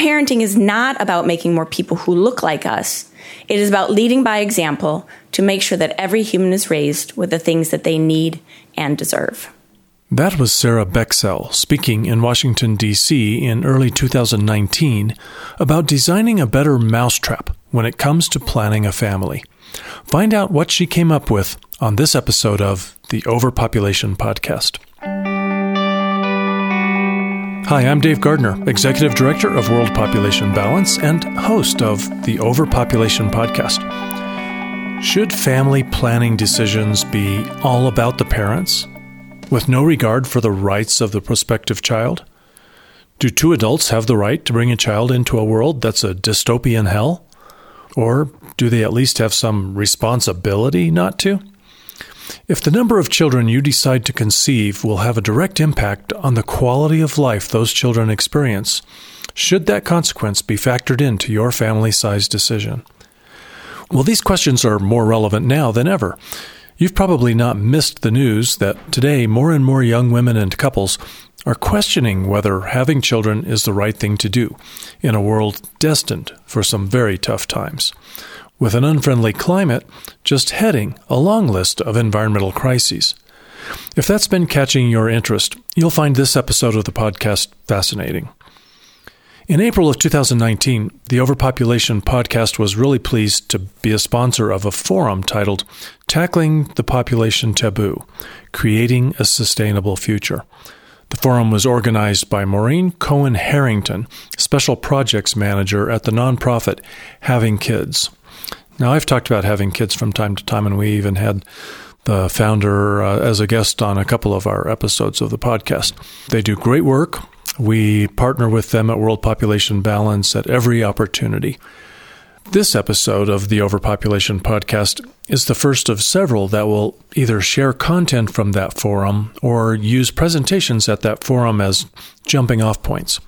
parenting is not about making more people who look like us. It is about leading by example to make sure that every human is raised with the things that they need and deserve. That was Sarah Bexell speaking in Washington, D.C. in early 2019 about designing a better mousetrap when it comes to planning a family. Find out what she came up with on this episode of the Overpopulation Podcast. Hi, I'm Dave Gardner, Executive Director of World Population Balance and host of the Overpopulation Podcast. Should family planning decisions be all about the parents, with no regard for the rights of the prospective child? Do two adults have the right to bring a child into a world that's a dystopian hell? Or do they at least have some responsibility not to? If the number of children you decide to conceive will have a direct impact on the quality of life those children experience, should that consequence be factored into your family size decision? Well, these questions are more relevant now than ever. You've probably not missed the news that today more and more young women and couples are questioning whether having children is the right thing to do in a world destined for some very tough times with an unfriendly climate just heading a long list of environmental crises. If that's been catching your interest, you'll find this episode of the podcast fascinating. In April of 2019, the Overpopulation podcast was really pleased to be a sponsor of a forum titled Tackling the Population Taboo Creating a Sustainable Future. The forum was organized by Maureen Cohen Harrington, Special Projects Manager at the nonprofit Having Kids. Now, I've talked about having kids from time to time, and we even had the founder uh, as a guest on a couple of our episodes of the podcast. They do great work. We partner with them at World Population Balance at every opportunity. This episode of the Overpopulation podcast is the first of several that will either share content from that forum or use presentations at that forum as jumping off points.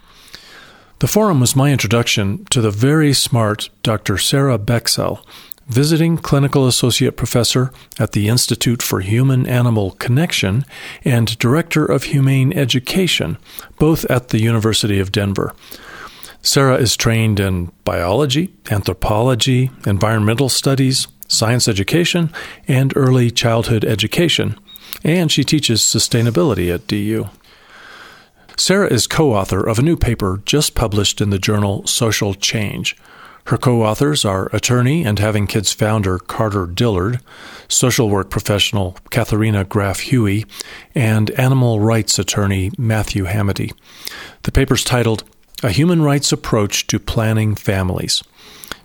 The forum was my introduction to the very smart Dr. Sarah Bexell, visiting clinical associate professor at the Institute for Human Animal Connection and director of humane education, both at the University of Denver. Sarah is trained in biology, anthropology, environmental studies, science education, and early childhood education, and she teaches sustainability at DU. Sarah is co author of a new paper just published in the journal Social Change. Her co authors are attorney and Having Kids founder Carter Dillard, social work professional Catharina Graff-Hughey, and animal rights attorney Matthew Hamity. The paper's titled A Human Rights Approach to Planning Families.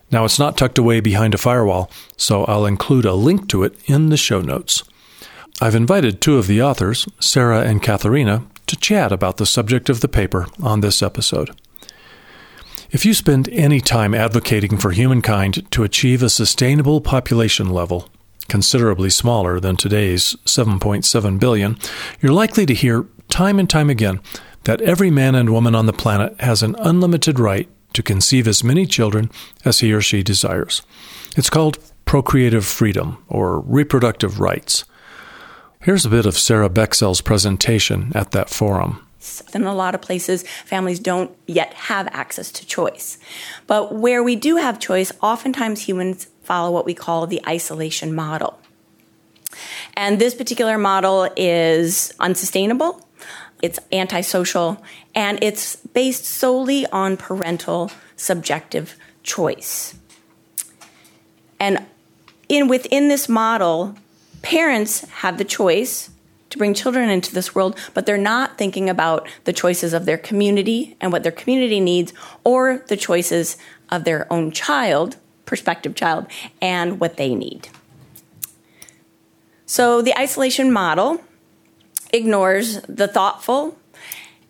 Now, it's not tucked away behind a firewall, so I'll include a link to it in the show notes. I've invited two of the authors, Sarah and Catharina, to chat about the subject of the paper on this episode. If you spend any time advocating for humankind to achieve a sustainable population level, considerably smaller than today's 7.7 billion, you're likely to hear time and time again that every man and woman on the planet has an unlimited right to conceive as many children as he or she desires. It's called procreative freedom or reproductive rights. Here's a bit of Sarah Bexell's presentation at that forum. In a lot of places, families don't yet have access to choice. But where we do have choice, oftentimes humans follow what we call the isolation model. And this particular model is unsustainable, it's antisocial, and it's based solely on parental subjective choice. And in within this model, parents have the choice to bring children into this world, but they're not thinking about the choices of their community and what their community needs, or the choices of their own child, prospective child, and what they need. So the isolation model ignores the thoughtful,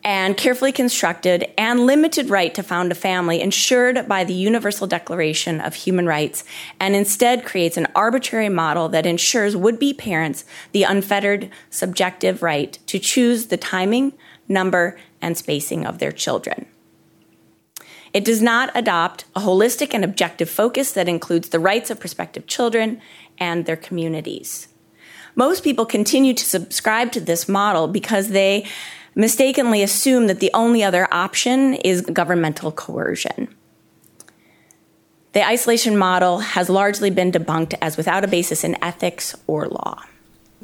and carefully constructed and limited right to found a family ensured by the Universal Declaration of Human Rights, and instead creates an arbitrary model that ensures would be parents the unfettered subjective right to choose the timing, number, and spacing of their children. It does not adopt a holistic and objective focus that includes the rights of prospective children and their communities. Most people continue to subscribe to this model because they mistakenly assume that the only other option is governmental coercion. The isolation model has largely been debunked as without a basis in ethics or law.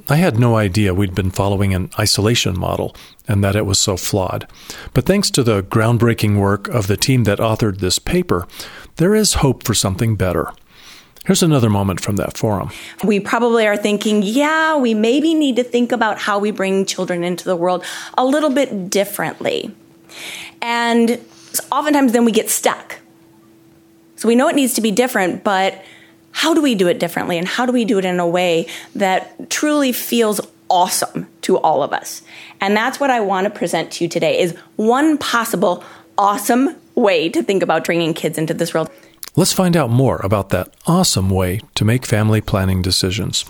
I had no idea we'd been following an isolation model and that it was so flawed. But thanks to the groundbreaking work of the team that authored this paper, there is hope for something better. Here's another moment from that forum. We probably are thinking, yeah, we maybe need to think about how we bring children into the world a little bit differently. And oftentimes then we get stuck. So we know it needs to be different, but how do we do it differently and how do we do it in a way that truly feels awesome to all of us and that's what i want to present to you today is one possible awesome way to think about bringing kids into this world let's find out more about that awesome way to make family planning decisions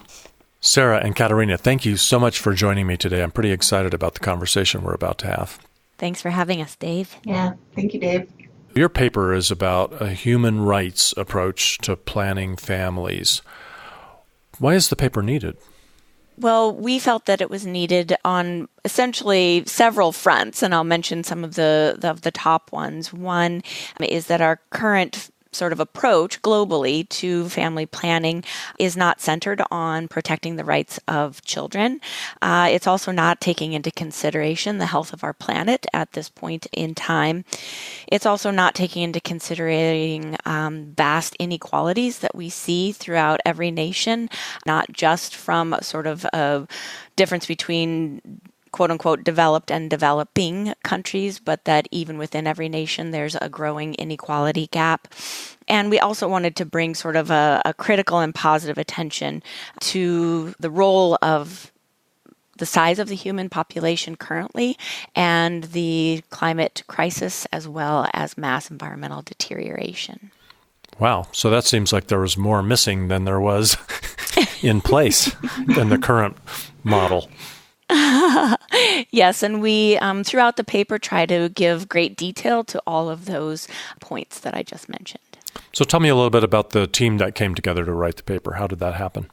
sarah and catharina thank you so much for joining me today i'm pretty excited about the conversation we're about to have thanks for having us dave yeah thank you dave your paper is about a human rights approach to planning families. Why is the paper needed? Well, we felt that it was needed on essentially several fronts, and I'll mention some of the of the top ones. One is that our current sort of approach globally to family planning is not centered on protecting the rights of children. Uh, it's also not taking into consideration the health of our planet at this point in time. It's also not taking into consideration um, vast inequalities that we see throughout every nation, not just from sort of a difference between quote unquote developed and developing countries, but that even within every nation there's a growing inequality gap. And we also wanted to bring sort of a, a critical and positive attention to the role of the size of the human population currently and the climate crisis as well as mass environmental deterioration. Wow. So that seems like there was more missing than there was in place in the current model. yes, and we, um, throughout the paper, try to give great detail to all of those points that I just mentioned. So tell me a little bit about the team that came together to write the paper. How did that happen?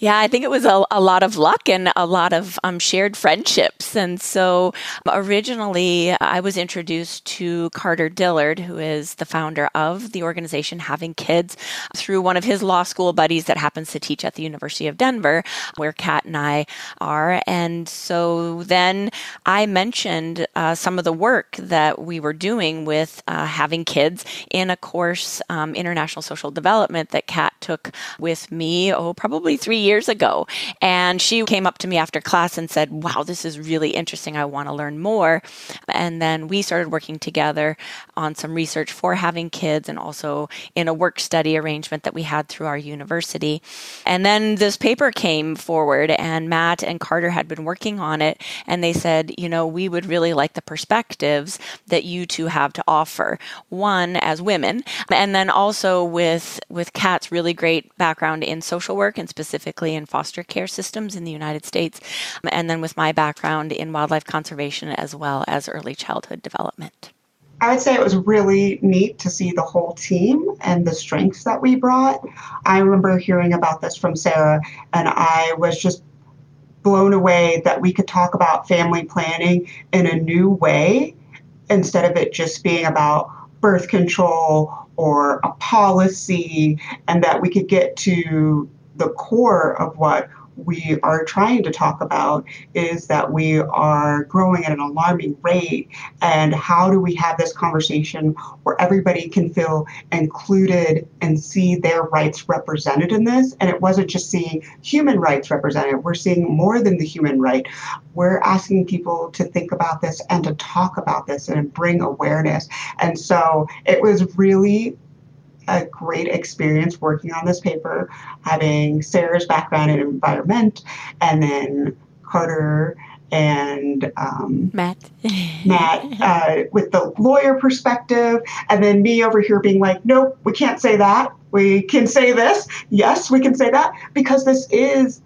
Yeah, I think it was a, a lot of luck and a lot of um, shared friendships. And so originally, I was introduced to Carter Dillard, who is the founder of the organization Having Kids, through one of his law school buddies that happens to teach at the University of Denver, where Kat and I are. And so then I mentioned uh, some of the work that we were doing with uh, having kids in a course, um, International Social Development, that Kat took with me, oh, probably three years ago. And she came up to me after class and said, Wow, this is really interesting. I want to learn more. And then we started working together on some research for having kids and also in a work study arrangement that we had through our university. And then this paper came forward, and Matt and Carter had been working on it. And they said, You know, we would really like the perspectives that you two have to offer. One, as women, and then also with, with Kat's really great background in social work and specifically specifically in foster care systems in the United States, um, and then with my background in wildlife conservation as well as early childhood development. I would say it was really neat to see the whole team and the strengths that we brought. I remember hearing about this from Sarah, and I was just blown away that we could talk about family planning in a new way instead of it just being about birth control or a policy, and that we could get to the core of what we are trying to talk about is that we are growing at an alarming rate. And how do we have this conversation where everybody can feel included and see their rights represented in this? And it wasn't just seeing human rights represented, we're seeing more than the human right. We're asking people to think about this and to talk about this and bring awareness. And so it was really a great experience working on this paper, having Sarah's background in environment, and then Carter and um, Matt, Matt uh, with the lawyer perspective, and then me over here being like, nope, we can't say that. We can say this. Yes, we can say that because this is,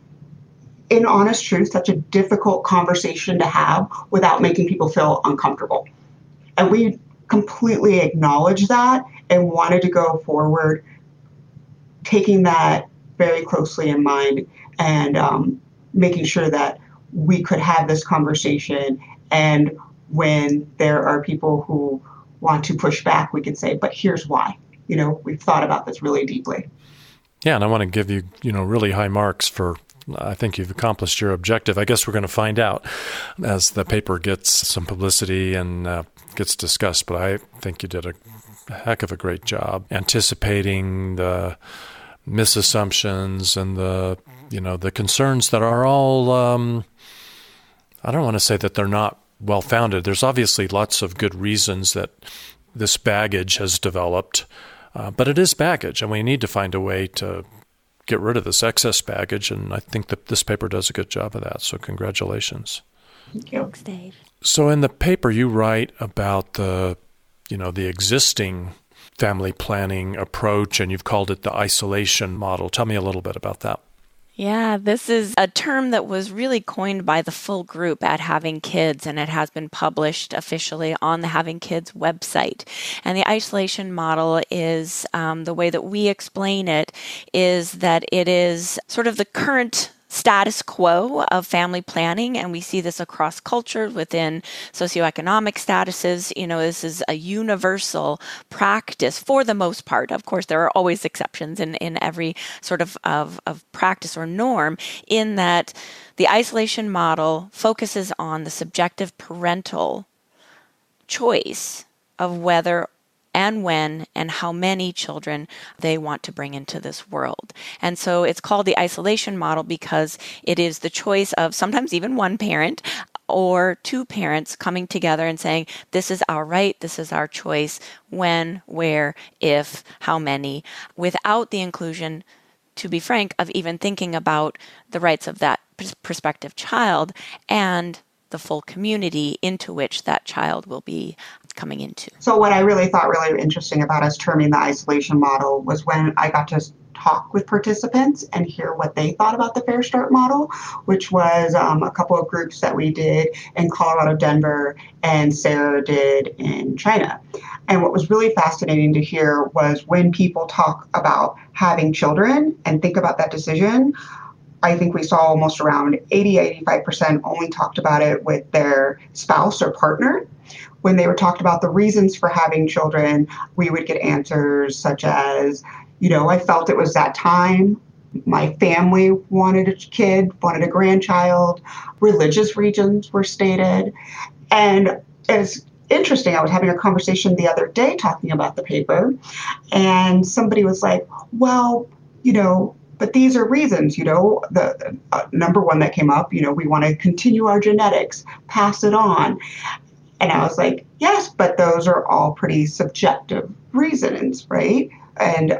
in honest truth, such a difficult conversation to have without making people feel uncomfortable. And we completely acknowledge that and wanted to go forward, taking that very closely in mind and um, making sure that we could have this conversation And when there are people who want to push back, we can say, but here's why. You know, we've thought about this really deeply. Yeah, and I want to give you, you know, really high marks for I think you've accomplished your objective. I guess we're going to find out as the paper gets some publicity and uh, gets discussed, but I think you did a heck of a great job anticipating the misassumptions and the you know the concerns that are all um, I don't want to say that they're not well founded. There's obviously lots of good reasons that this baggage has developed, uh, but it is baggage, and we need to find a way to get rid of this excess baggage. And I think that this paper does a good job of that. So congratulations. Thank you. Thanks, Dave. So in the paper, you write about the, you know, the existing family planning approach, and you've called it the isolation model. Tell me a little bit about that. Yeah, this is a term that was really coined by the full group at Having Kids, and it has been published officially on the Having Kids website. And the isolation model is um, the way that we explain it is that it is sort of the current status quo of family planning, and we see this across cultures within socioeconomic statuses. You know, this is a universal practice for the most part. Of course, there are always exceptions in, in every sort of, of, of practice or norm, in that the isolation model focuses on the subjective parental choice of whether and when and how many children they want to bring into this world. And so it's called the isolation model because it is the choice of sometimes even one parent or two parents coming together and saying, This is our right, this is our choice, when, where, if, how many, without the inclusion, to be frank, of even thinking about the rights of that prospective child and the full community into which that child will be coming into. So, what I really thought really interesting about us terming the isolation model was when I got to talk with participants and hear what they thought about the Fair Start model, which was um, a couple of groups that we did in Colorado, Denver, and Sarah did in China. And what was really fascinating to hear was when people talk about having children and think about that decision, I think we saw almost around 80 85% only talked about it with their spouse or partner. When they were talked about the reasons for having children, we would get answers such as, you know, I felt it was that time. My family wanted a kid, wanted a grandchild. Religious reasons were stated. And it's interesting. I was having a conversation the other day talking about the paper, and somebody was like, Well, you know, but these are reasons, you know, the uh, number one that came up, you know, we want to continue our genetics, pass it on. And I was like, yes, but those are all pretty subjective reasons, right? And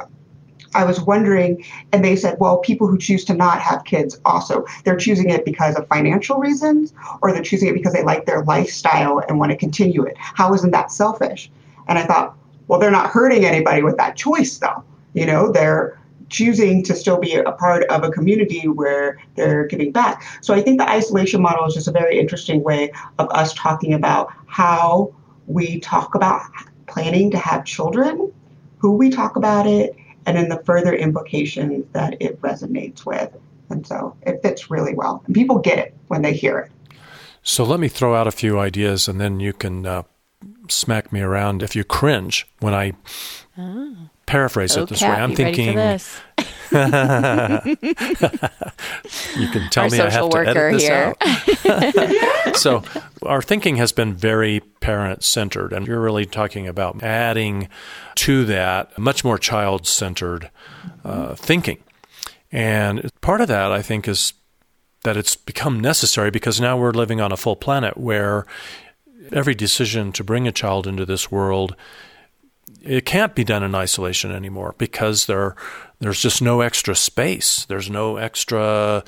I was wondering, and they said, well, people who choose to not have kids also, they're choosing it because of financial reasons, or they're choosing it because they like their lifestyle and want to continue it. How isn't that selfish? And I thought, well, they're not hurting anybody with that choice, though. You know, they're choosing to still be a part of a community where they're giving back. So I think the isolation model is just a very interesting way of us talking about how we talk about planning to have children, who we talk about it, and then the further implications that it resonates with. And so it fits really well. And people get it when they hear it. So let me throw out a few ideas and then you can uh, smack me around if you cringe when I oh paraphrase it this way. I'm thinking. you can tell our me I have to edit this here. out. so our thinking has been very parent centered, and you're really talking about adding to that much more child centered uh, thinking. And part of that, I think, is that it's become necessary because now we're living on a full planet where every decision to bring a child into this world it can't be done in isolation anymore because there there's just no extra space. There's no extra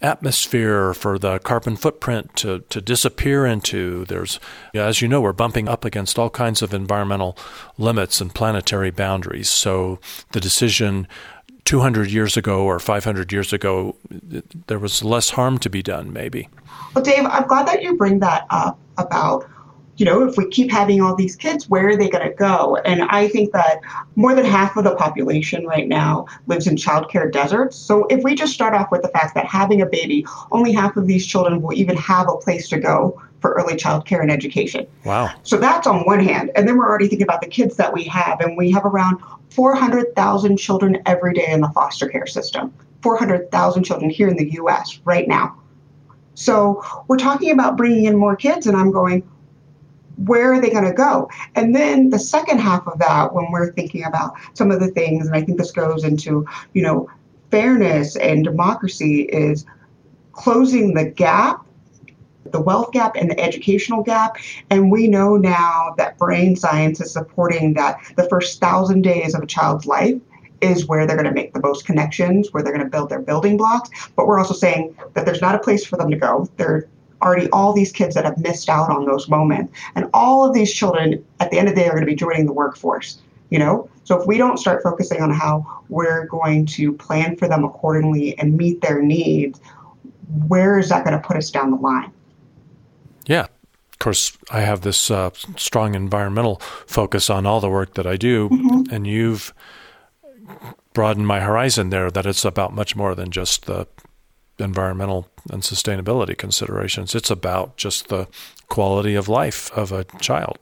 atmosphere for the carbon footprint to, to disappear into. There's, as you know, we're bumping up against all kinds of environmental limits and planetary boundaries. So the decision 200 years ago or 500 years ago, there was less harm to be done, maybe. Well, Dave, I'm glad that you bring that up about you know, if we keep having all these kids, where are they going to go? And I think that more than half of the population right now lives in childcare deserts. So if we just start off with the fact that having a baby, only half of these children will even have a place to go for early child care and education. Wow. So that's on one hand. And then we're already thinking about the kids that we have, and we have around 400,000 children every day in the foster care system. 400,000 children here in the US right now. So we're talking about bringing in more kids, and I'm going, where are they going to go? And then the second half of that, when we're thinking about some of the things, and I think this goes into, you know, fairness and democracy, is closing the gap, the wealth gap and the educational gap. And we know now that brain science is supporting that the first thousand days of a child's life is where they're going to make the most connections, where they're going to build their building blocks. But we're also saying that there's not a place for them to go. There are already all these kids that have missed out on those moments. And all of these children, at the end of the day, are going to be joining the workforce. You know, so if we don't start focusing on how we're going to plan for them accordingly and meet their needs, where is that going to put us down the line? Yeah. Of course, I have this uh, strong environmental focus on all the work that I do, mm-hmm. and you've broadened my horizon there that it's about much more than just the environmental and sustainability considerations. It's about just the quality of life of a child.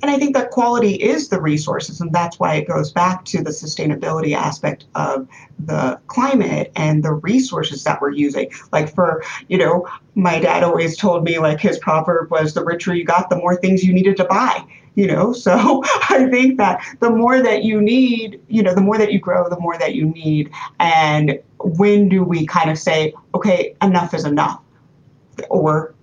And I think that quality is the resources, and that's why it goes back to the sustainability aspect of the climate and the resources that we're using. Like for, you know, my dad always told me like his proverb was the richer you got, the more things you needed to buy you know so i think that the more that you need you know the more that you grow the more that you need and when do we kind of say okay enough is enough? Or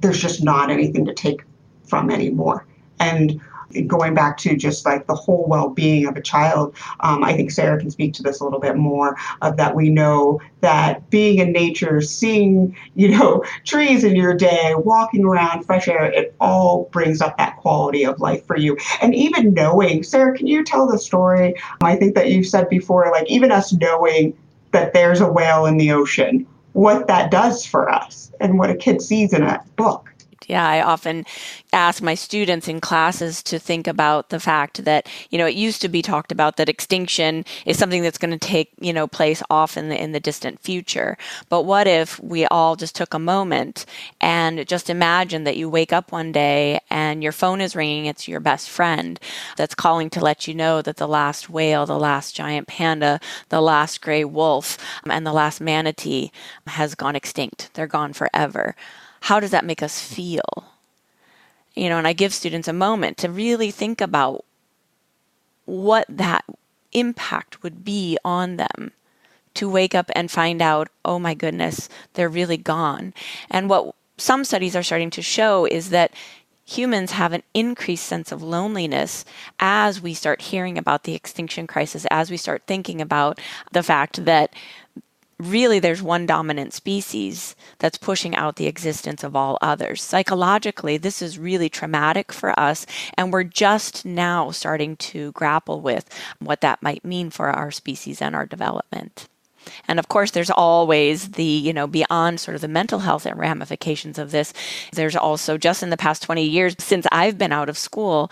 there's just not anything to take from anymore. And going back to just like the whole well-being of a child um, i think sarah can speak to this a little bit more of that we know that being in nature seeing you know trees in your day walking around fresh air it all brings up that quality of life for you. And even knowing sarah can you tell the story? I think that you've said before like even us knowing that there's a whale in the ocean what that does for us and what a kid sees in a book yeah, I often ask my students in classes to think about the fact that, you know, it used to be talked about that extinction is something that's going to take, you know, place off in the in the distant future. But what if we all just took a moment and just imagine that you wake up one day and your phone is ringing, it's your best friend that's calling to let you know that the last whale, the last giant panda, the last gray wolf, um, and the last manatee has gone extinct. They're gone forever how does that make us feel? You know, and I give students a moment to really think about what that impact would be on them to wake up and find out, oh my goodness, they're really gone. And what some studies are starting to show is that humans have an increased sense of loneliness as we start hearing about the extinction crisis, as we start thinking about the fact that really there's one dominant species that's pushing out the existence of all others. Psychologically, this is really traumatic for us, and we're just now starting to grapple with what that might mean for our species and our development. And of course, there's always the, you know, beyond sort of the mental health and ramifications of this, there's also just in the past 20 years since I've been out of school,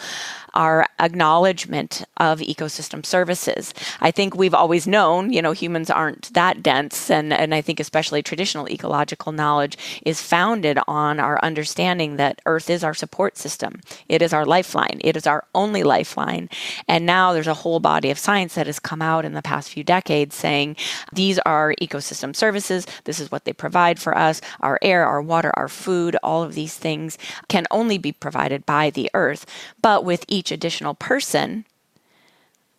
our acknowledgement of ecosystem services. I think we've always known, you know, humans aren't that dense, and, and I think especially traditional ecological knowledge is founded on our understanding that Earth is our support system. It is our lifeline. It is our only lifeline. And now there's a whole body of science that has come out in the past few decades saying these are ecosystem services. This is what they provide for us. Our air, our water, our food, all of these things can only be provided by the Earth. But with each each additional person,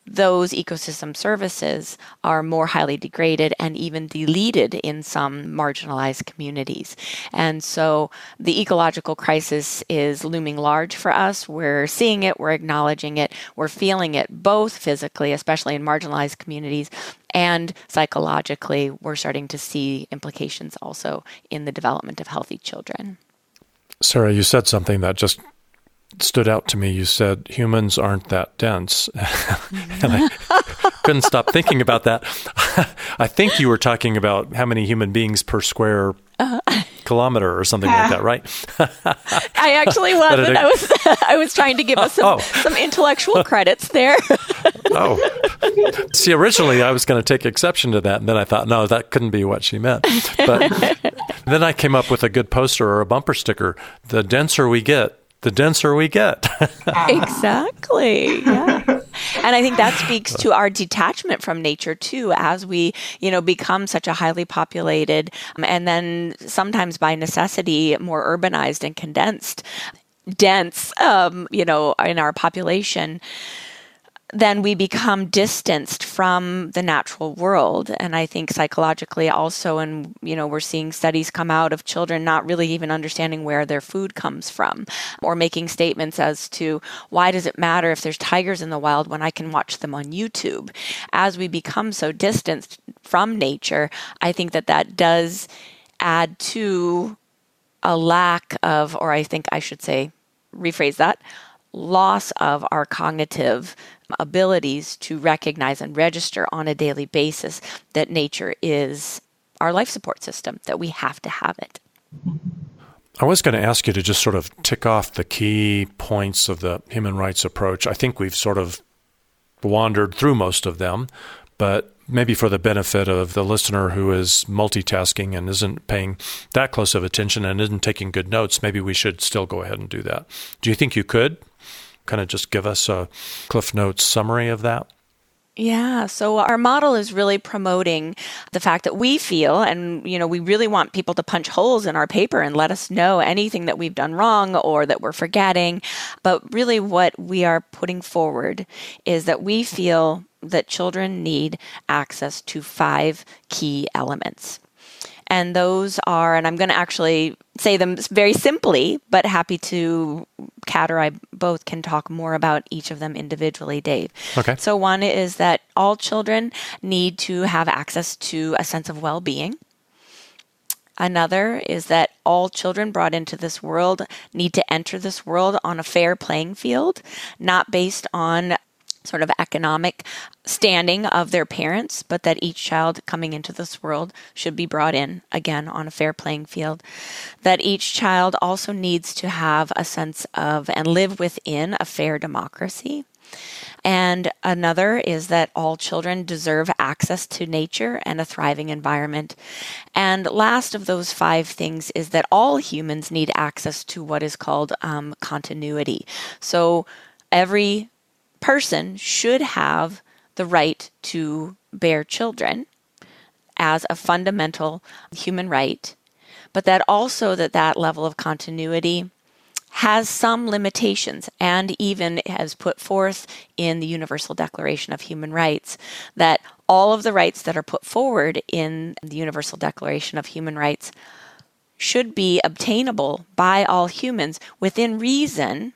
those ecosystem services are more highly degraded and even deleted in some marginalized communities. And so the ecological crisis is looming large for us. We're seeing it, we're acknowledging it, we're feeling it both physically, especially in marginalized communities, and psychologically. We're starting to see implications also in the development of healthy children. Sarah, you said something that just stood out to me. You said humans aren't that dense. and I couldn't stop thinking about that. I think you were talking about how many human beings per square uh, kilometer or something like that, right? I actually wasn't. I was I was trying to give us some, oh. some intellectual credits there. oh. See, originally I was going to take exception to that, and then I thought, no, that couldn't be what she meant. But then I came up with a good poster or a bumper sticker. The denser we get, the denser we get. exactly. Yeah. And I think that speaks to our detachment from nature too, as we, you know, become such a highly populated um, and then sometimes by necessity more urbanized and condensed, dense, um, you know, in our population then we become distanced from the natural world. And i think psychologically also and you know we're seeing studies come out of children not really even understanding where their food comes from or making statements as to why does it matter if there's tigers in the wild when i can watch them on youtube. As we become so distanced from nature i think that that does add to a lack of or i think i should say rephrase that loss of our cognitive abilities to recognize and register on a daily basis that nature is our life support system, that we have to have it. I was going to ask you to just sort of tick off the key points of the human rights approach. I think we've sort of wandered through most of them, but maybe for the benefit of the listener who is multitasking and isn't paying that close of attention and isn't taking good notes, maybe we should still go ahead and do that. Do you think you could? Kind of just give us a Cliff Notes summary of that? Yeah, so our model is really promoting the fact that we feel, and you know, we really want people to punch holes in our paper and let us know anything that we've done wrong or that we're forgetting. But really, what we are putting forward is that we feel that children need access to five key elements. And those are, and I'm going to actually say them very simply, but happy to Kat or I both can talk more about each of them individually, Dave. Okay. So, one is that all children need to have access to a sense of well being. Another is that all children brought into this world need to enter this world on a fair playing field, not based on sort of economic standing of their parents, but that each child coming into this world should be brought in again on a fair playing field. That each child also needs to have a sense of and live within a fair democracy. And another is that all children deserve access to nature and a thriving environment. And last of those five things is that all humans need access to what is called um, continuity. So every person should have the right to bear children as a fundamental human right, but that also that that level of continuity has some limitations and even has put forth in the Universal Declaration of Human Rights that all of the rights that are put forward in the Universal Declaration of Human Rights should be obtainable by all humans within reason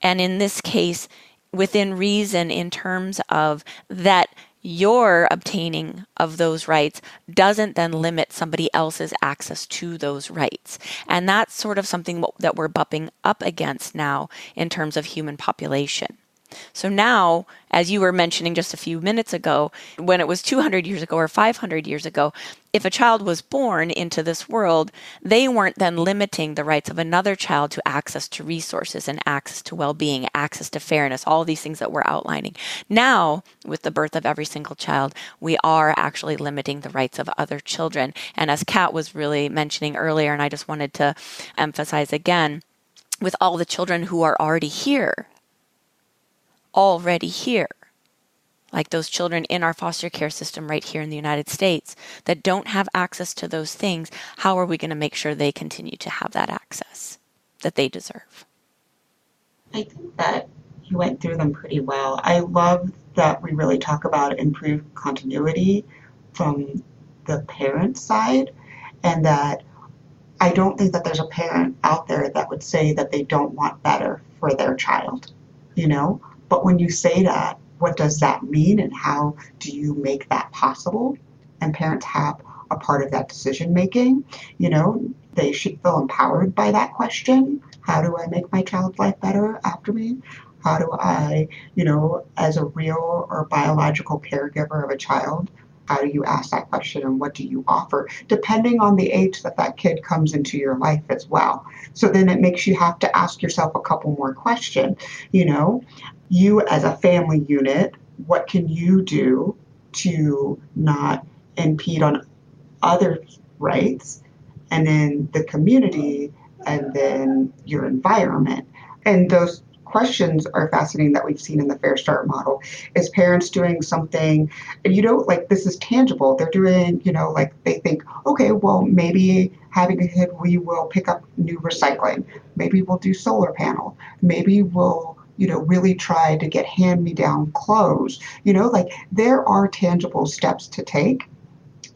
and in this case within reason in terms of that your obtaining of those rights doesn't then limit somebody else's access to those rights. And that's sort of something that we're bumping up against now in terms of human population. So now, as you were mentioning just a few minutes ago, when it was 200 years ago or 500 years ago, if a child was born into this world, they weren't then limiting the rights of another child to access to resources and access to well being, access to fairness, all these things that we're outlining. Now, with the birth of every single child, we are actually limiting the rights of other children. And as Kat was really mentioning earlier, and I just wanted to emphasize again, with all the children who are already here already here, like those children in our foster care system right here in the United States that don't have access to those things, how are we going to make sure they continue to have that access that they deserve? I think that you went through them pretty well. I love that we really talk about improved continuity from the parent side and that I don't think that there's a parent out there that would say that they don't want better for their child. You know, but when you say that, what does that mean and how do you make that possible? And parents have a part of that decision making. You know, they should feel empowered by that question. How do I make my child's life better after me? How do I, you know, as a real or biological caregiver of a child, how do you ask that question and what do you offer depending on the age that that kid comes into your life as well so then it makes you have to ask yourself a couple more questions you know you as a family unit, what can you do to not impede on other rights and then the community, and then your environment. And those questions are fascinating that we've seen in the Fair Start model is parents doing something you know like this is tangible. They're doing you know like they think okay well maybe having a kid we will pick up new recycling. Maybe we'll do solar panel. Maybe we'll you know really try to get hand me down clothes. You know like there are tangible steps to take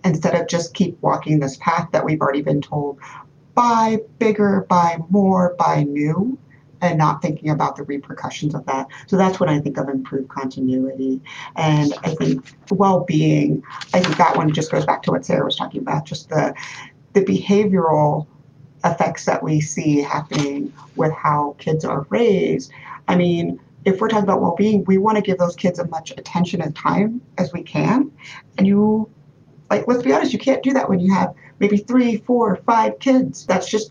instead of just keep walking this path that we've already been told buy bigger buy more buy new and not thinking about the repercussions of that. So that's what I think of improved continuity. And I think well-being, I think that one just goes back to what Sarah was talking about, just the the behavioral effects that we see happening with how kids are raised. I mean, if we're talking about well-being, we want to give those kids as much attention and time as we can. And you like let's be honest, you can't do that when you have maybe three, four, five kids. That's just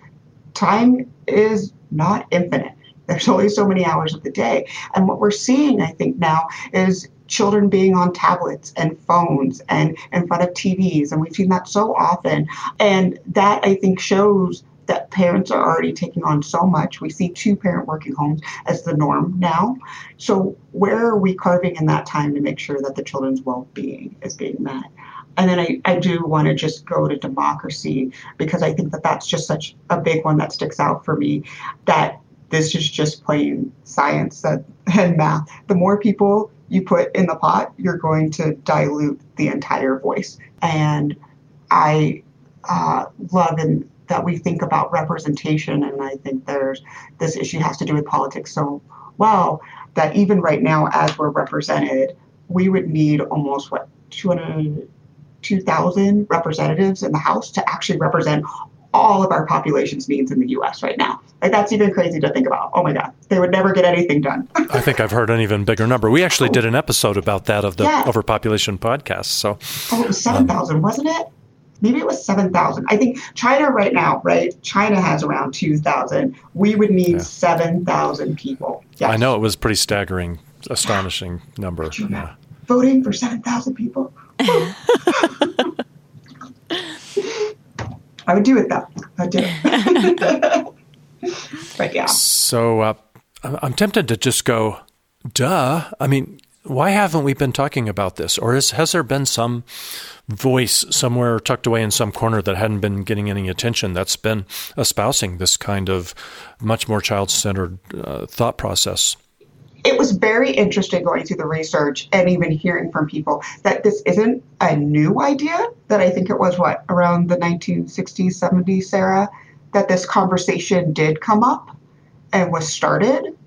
time is not infinite. There's only so many hours of the day. And what we're seeing, I think, now is children being on tablets and phones and in front of TVs. And we've seen that so often. And that, I think, shows that parents are already taking on so much. We see two parent working homes as the norm now. So, where are we carving in that time to make sure that the children's well being is being met? And then I, I do want to just go to democracy because I think that that's just such a big one that sticks out for me. That this is just plain science and math. The more people you put in the pot, you're going to dilute the entire voice. And I uh, love that we think about representation, and I think there's this issue has to do with politics so well that even right now, as we're represented, we would need almost what 200 2,000 representatives in the House to actually represent all of our population's needs in the US right now. Like that's even crazy to think about. Oh my God, they would never get anything done. I think I've heard an even bigger number. We actually did an episode about that of the yeah. overpopulation podcast. So Oh, it was 7,000, um, wasn't it? Maybe it was 7,000. I think China right now, right? China has around 2,000. We would need yeah. 7,000 people. Yes. I know it was pretty staggering, astonishing number. Yeah. Voting for 7,000 people. I would do it though. I'd do it. but yeah. So uh, I'm tempted to just go, duh. I mean, why haven't we been talking about this? Or is, has there been some voice somewhere tucked away in some corner that hadn't been getting any attention that's been espousing this kind of much more child centered uh, thought process? It was very interesting going through the research and even hearing from people that this isn't a new idea that i think it was what around the 1960s 70s sarah that this conversation did come up and was started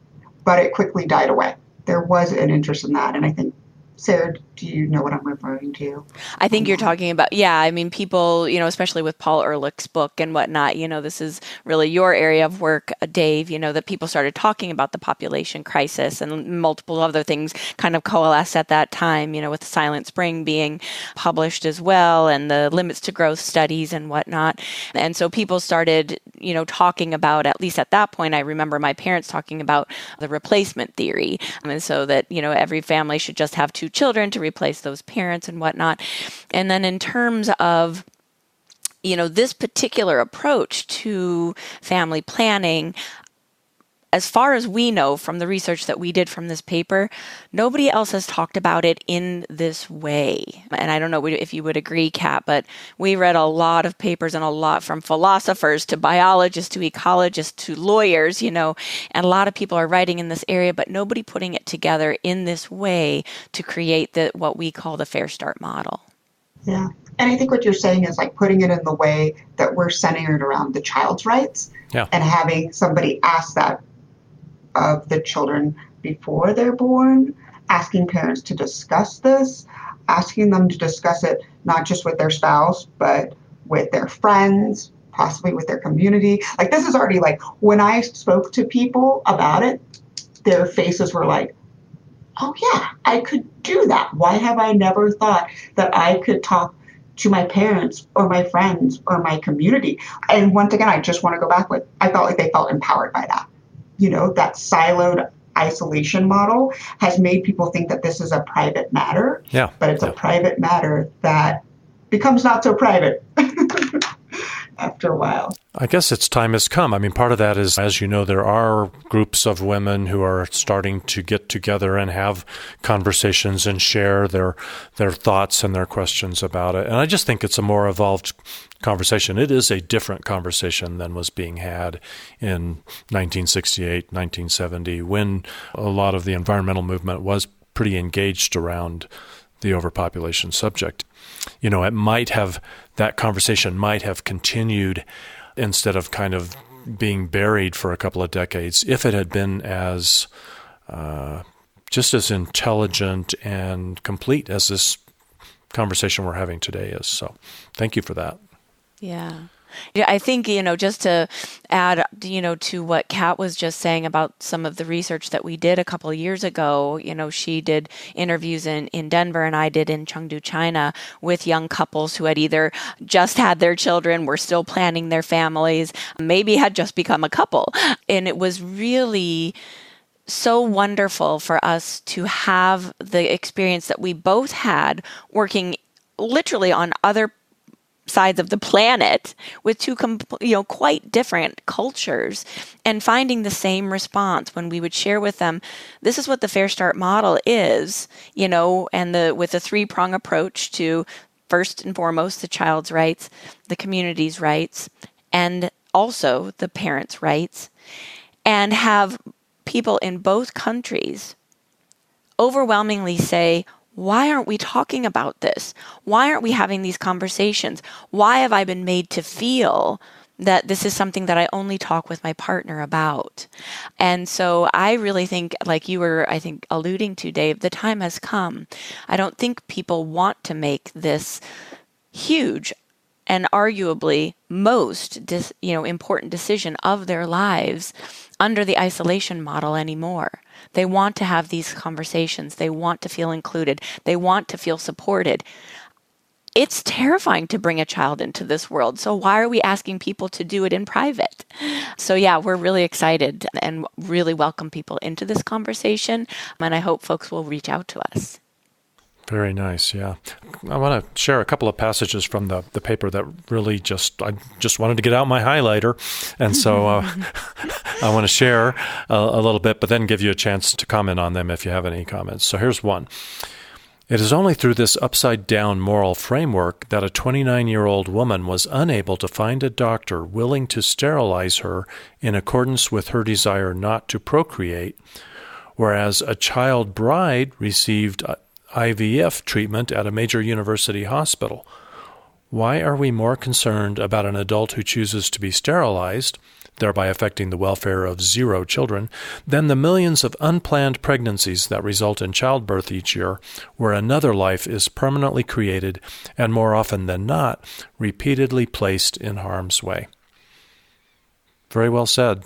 but it quickly died away. There was an interest in that and i think Sarah, do you know what I'm referring to? I think you're talking about, yeah, I mean, people, you know, especially with Paul Ehrlich's book and whatnot, you know, this is really your area of work, uh, Dave, you know, that people started talking about the population crisis and multiple other things kind of coalesced at that time, you know, with Silent Spring being published as well and the limits to growth studies and whatnot. And so people started, you know, talking about, at least at that point, I remember my parents talking about the replacement theory. And so that, you know, every family should just have two two children to replace those parents and whatnot. And then in terms of you know this particular approach to family planning as far as we know from the research that we did from this paper, nobody else has talked about it in this way. And I don't know if you would agree, Kat, but we read a lot of papers and a lot from philosophers to biologists to ecologists to lawyers, you know, and a lot of people are writing in this area, but nobody putting it together in this way to create the what we call the Fair Start model. Yeah. And I think what you're saying is like putting it in the way that we're centered around the child's rights yeah. and having somebody ask that of the children before they're born, asking parents to discuss this, asking them to discuss it not just with their spouse, but with their friends, possibly with their community. Like, this is already like when I spoke to people about it, their faces were like, oh, yeah, I could do that. Why have I never thought that I could talk to my parents or my friends or my community? And once again, I just want to go back with, I felt like they felt empowered by that you know, that siloed isolation model has made people think that this is a private matter. Yeah. But it's yeah. a private matter that becomes not so private. after a while. I guess its time has come. I mean, part of that is, as you know, there are groups of women who are starting to get together and have conversations and share their their thoughts and their questions about it. And I just think it's a more evolved conversation. It is a different conversation than was being had in 1968, 1970, when a lot of the environmental movement was pretty engaged around the overpopulation subject. You know, it might have, that conversation might have continued instead of kind of being buried for a couple of decades if it had been as uh, just as intelligent and complete as this conversation we're having today is. So, thank you for that. Yeah. Yeah, I think, you know, just to add, you know, to what Cat was just saying about some of the research that we did a couple of years ago, you know, she did interviews in, in Denver and I did in Chengdu, China with young couples who had either just had their children, were still planning their families, maybe had just become a couple. And it was really so wonderful for us to have the experience that we both had working literally on other sides of the planet with two you know quite different cultures and finding the same response when we would share with them this is what the fair start model is you know and the with a three prong approach to first and foremost the child's rights the community's rights and also the parents rights and have people in both countries overwhelmingly say why aren't we talking about this? Why aren't we having these conversations? Why have I been made to feel that this is something that I only talk with my partner about? And so I really think, like you were, I think, alluding to, Dave, the time has come. I don't think people want to make this huge and arguably most dis, you know important decision of their lives under the isolation model anymore. They want to have these conversations. They want to feel included. They want to feel supported. It's terrifying to bring a child into this world. So, why are we asking people to do it in private? So, yeah, we're really excited and really welcome people into this conversation. And I hope folks will reach out to us. Very nice. Yeah, I want to share a couple of passages from the, the paper that really just I just wanted to get out my highlighter, and so uh, I want to share a, a little bit, but then give you a chance to comment on them if you have any comments. So here's one. It is only through this upside down moral framework that a 29 year old woman was unable to find a doctor willing to sterilize her in accordance with her desire not to procreate, whereas a child bride received IVF treatment at a major university hospital. Why are we more concerned about an adult who chooses to be sterilized, thereby affecting the welfare of zero children, than the millions of unplanned pregnancies that result in childbirth each year, where another life is permanently created and more often than not, repeatedly placed in harm's way? Very well said.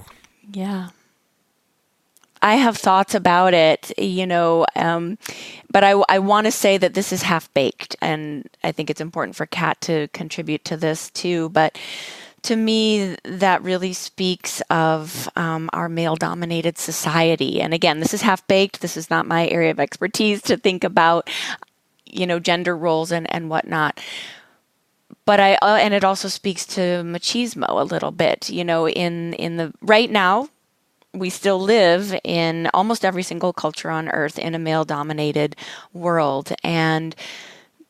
Yeah. I have thoughts about it, you know, um, but I, I want to say that this is half baked, and I think it's important for Cat to contribute to this too. But to me, that really speaks of um, our male dominated society. And again, this is half baked. This is not my area of expertise to think about, you know, gender roles and, and whatnot but I uh, and it also speaks to machismo a little bit. You know, in in the right now, we still live in almost every single culture on earth in a male dominated world. And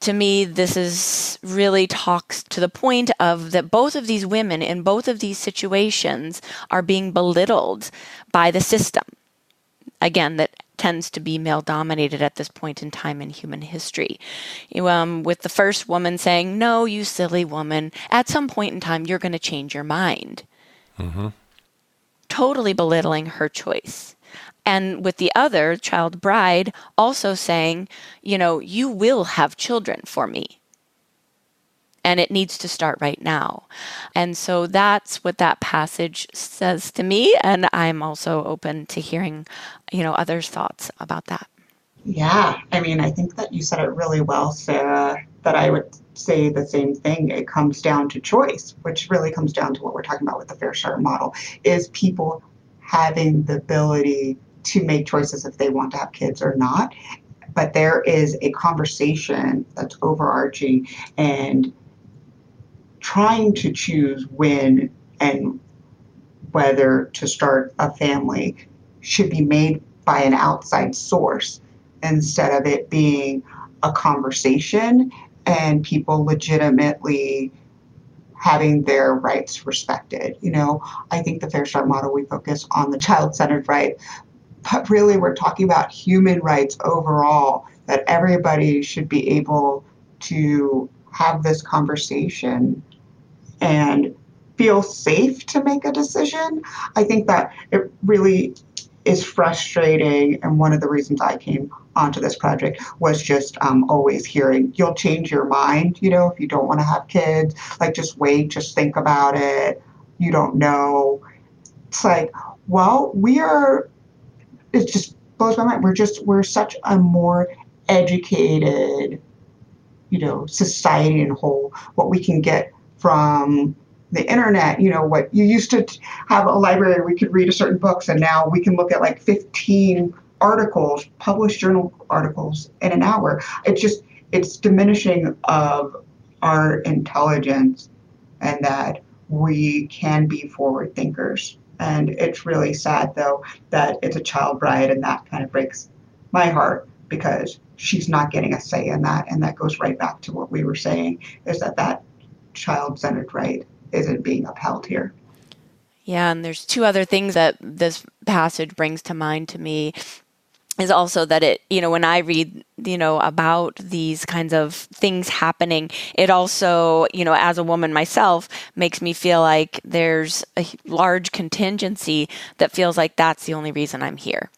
to me, this is really talks to the point of that both of these women in both of these situations are being belittled by the system. Again, that tends to be male dominated at this point in time in human history. Um, with the first woman saying, No, you silly woman, at some point in time, you're going to change your mind. Mm-hmm totally belittling her choice. And with the other child bride also saying, you know, you will have children for me. And it needs to start right now. And so that's what that passage says to me. And I'm also open to hearing, you know, others' thoughts about that. Yeah. I mean, I think that you said it really well, Sarah, that I would say the same thing. It comes down to choice, which really comes down to what we're talking about with the Fair share model, is people having the ability to make choices if they want to have kids or not. But there is a conversation that's overarching and trying to choose when and whether to start a family should be made by an outside source instead of it being a conversation and people legitimately having their rights respected. You know, I think the Fair Start model, we focus on the child centered right, but really we're talking about human rights overall, that everybody should be able to have this conversation and feel safe to make a decision. I think that it really is frustrating. And one of the reasons I came onto this project was just um, always hearing, you'll change your mind, you know, if you don't want to have kids, like just wait, just think about it. You don't know. It's like, well, we are, it just blows my mind. We're just, we're such a more educated, you know, society in whole. What we can get from the internet, you know, what you used to have a library we could read a certain books, and now we can look at like 15 articles, published journal articles in an hour. It's just, it's diminishing of our intelligence and that we can be forward thinkers. And it's really sad, though, that it's a child bride, and that kind of breaks my heart because she's not getting a say in that. And that goes right back to what we were saying is that that child centered right isn't being upheld here. Yeah, and there's two other things that this passage brings to mind to me is also that it, you know, when I read, you know, about these kinds of things happening, it also, you know, as a woman myself, makes me feel like there's a large contingency that feels like that's the only reason I'm here.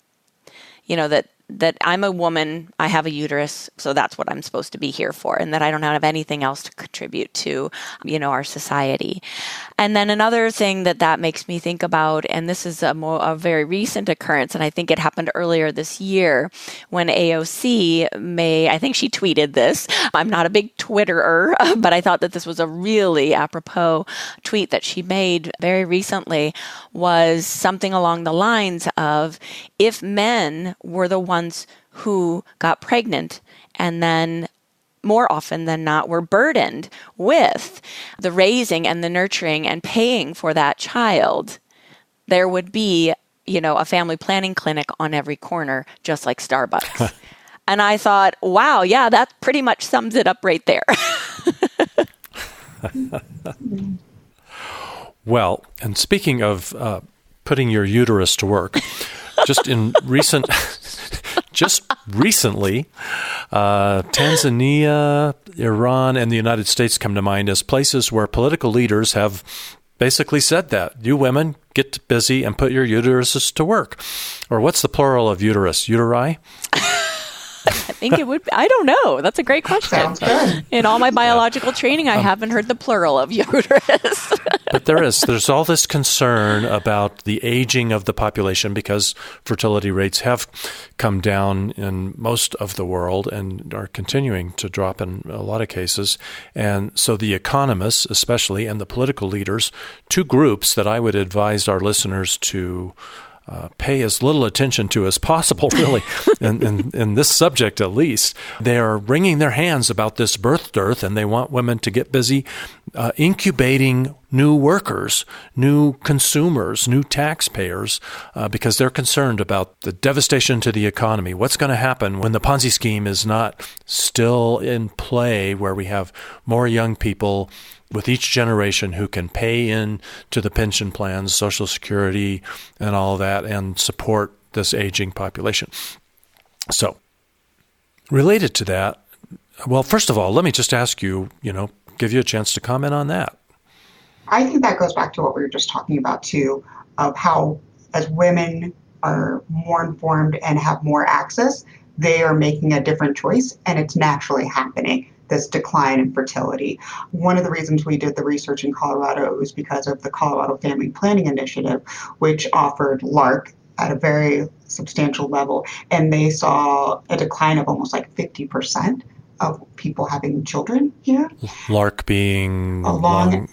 You know, that that I'm a woman, I have a uterus, so that's what I'm supposed to be here for, and that I don't have anything else to contribute to, you know, our society. And then another thing that that makes me think about, and this is a, more, a very recent occurrence, and I think it happened earlier this year when AOC may, I think she tweeted this. I'm not a big Twitterer, but I thought that this was a really apropos tweet that she made very recently was something along the lines of if men were the ones who got pregnant and then more often than not were burdened with the raising and the nurturing and paying for that child, there would be, you know, a family planning clinic on every corner, just like Starbucks. and I thought, wow, yeah, that pretty much sums it up right there. well, and speaking of uh, putting your uterus to work, just in recent just recently, uh, Tanzania, Iran, and the United States come to mind as places where political leaders have basically said that you women get busy and put your uteruses to work. Or what's the plural of uterus? Uteri? I think it would. Be, I don't know. That's a great question. Sounds good. In all my biological training, I um, haven't heard the plural of uterus. but there is. There's all this concern about the aging of the population because fertility rates have come down in most of the world and are continuing to drop in a lot of cases. And so the economists, especially, and the political leaders, two groups that I would advise our listeners to uh, pay as little attention to as possible, really, in, in, in, this subject at least. They are wringing their hands about this birth dearth, and they want women to get busy uh, incubating new workers, new consumers, new taxpayers, uh, because they're concerned about the devastation to the economy. What's going to happen when the Ponzi scheme is not still in play, where we have more young people with each generation who can pay in to the pension plans, Social Security, and all that, and support this aging population. So, related to that, well, first of all, let me just ask you, you know, give you a chance to comment on that. I think that goes back to what we were just talking about, too, of how as women are more informed and have more access, they are making a different choice, and it's naturally happening this decline in fertility. One of the reasons we did the research in Colorado was because of the Colorado Family Planning Initiative, which offered LARC at a very substantial level, and they saw a decline of almost like 50% of people having children here. LARC being a long,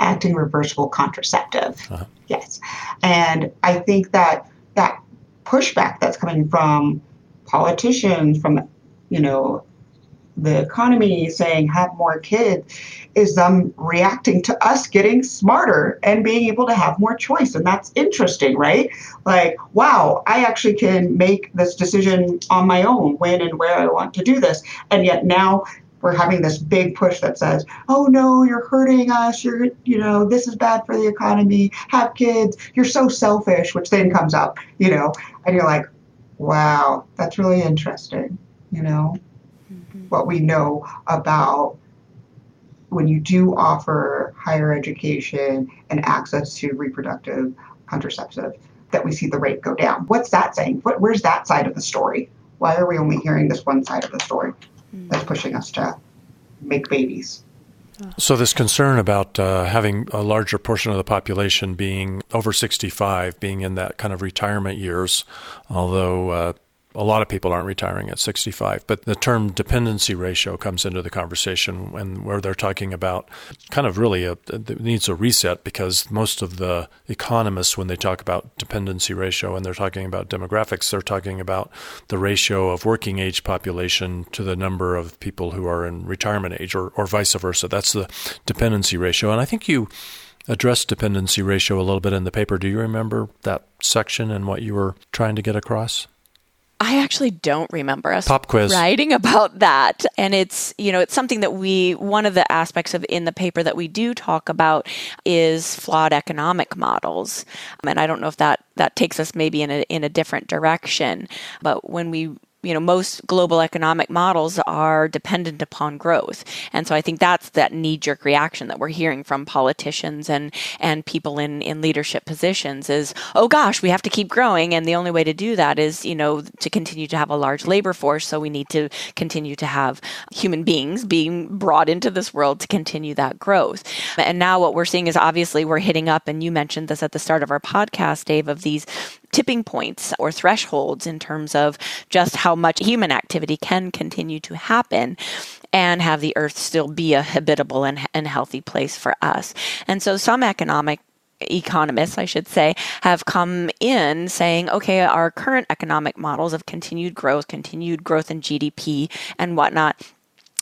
acting reversible contraceptive. Uh-huh. Yes. And I think that that pushback that's coming from politicians, from you know, the economy saying have more kids is them reacting to us getting smarter and being able to have more choice. And that's interesting, right? Like, wow, I actually can make this decision on my own when and where I want to do this. And yet now we're having this big push that says, "Oh no, you're hurting us. You're, you know, this is bad for the economy. Have kids. You're so selfish," which then comes up, you know, and you're like, "Wow, that's really interesting." You know, mm-hmm. what we know about when you do offer higher education and access to reproductive contraceptive, that we see the rate go down. What's that saying? What, where's that side of the story? Why are we only hearing this one side of the story? That's pushing us to make babies. So, this concern about uh, having a larger portion of the population being over 65, being in that kind of retirement years, although uh, a lot of people aren't retiring at 65, but the term dependency ratio comes into the conversation when where they're talking about kind of really a, needs a reset because most of the economists, when they talk about dependency ratio and they're talking about demographics, they're talking about the ratio of working age population to the number of people who are in retirement age or, or vice versa. That's the dependency ratio. And I think you addressed dependency ratio a little bit in the paper. Do you remember that section and what you were trying to get across? I actually don't remember us Pop quiz. writing about that. And it's, you know, it's something that we, one of the aspects of in the paper that we do talk about is flawed economic models. And I don't know if that, that takes us maybe in a, in a different direction. But when we you know most global economic models are dependent upon growth. And so i think that's that knee jerk reaction that we're hearing from politicians and and people in in leadership positions is oh gosh we have to keep growing. And the only way to do that is you know to continue to have a large labor force. So we need to continue to have human beings being brought into this world to continue that growth. And now what we're seeing is obviously we're hitting up and you mentioned this at the start of our podcast Dave of these tipping points or thresholds in terms of just how much human activity can continue to happen and have the earth still be a habitable and, and healthy place for us. And so some economic economists, I should say, have come in saying, okay, our current economic models of continued growth, continued growth in GDP and whatnot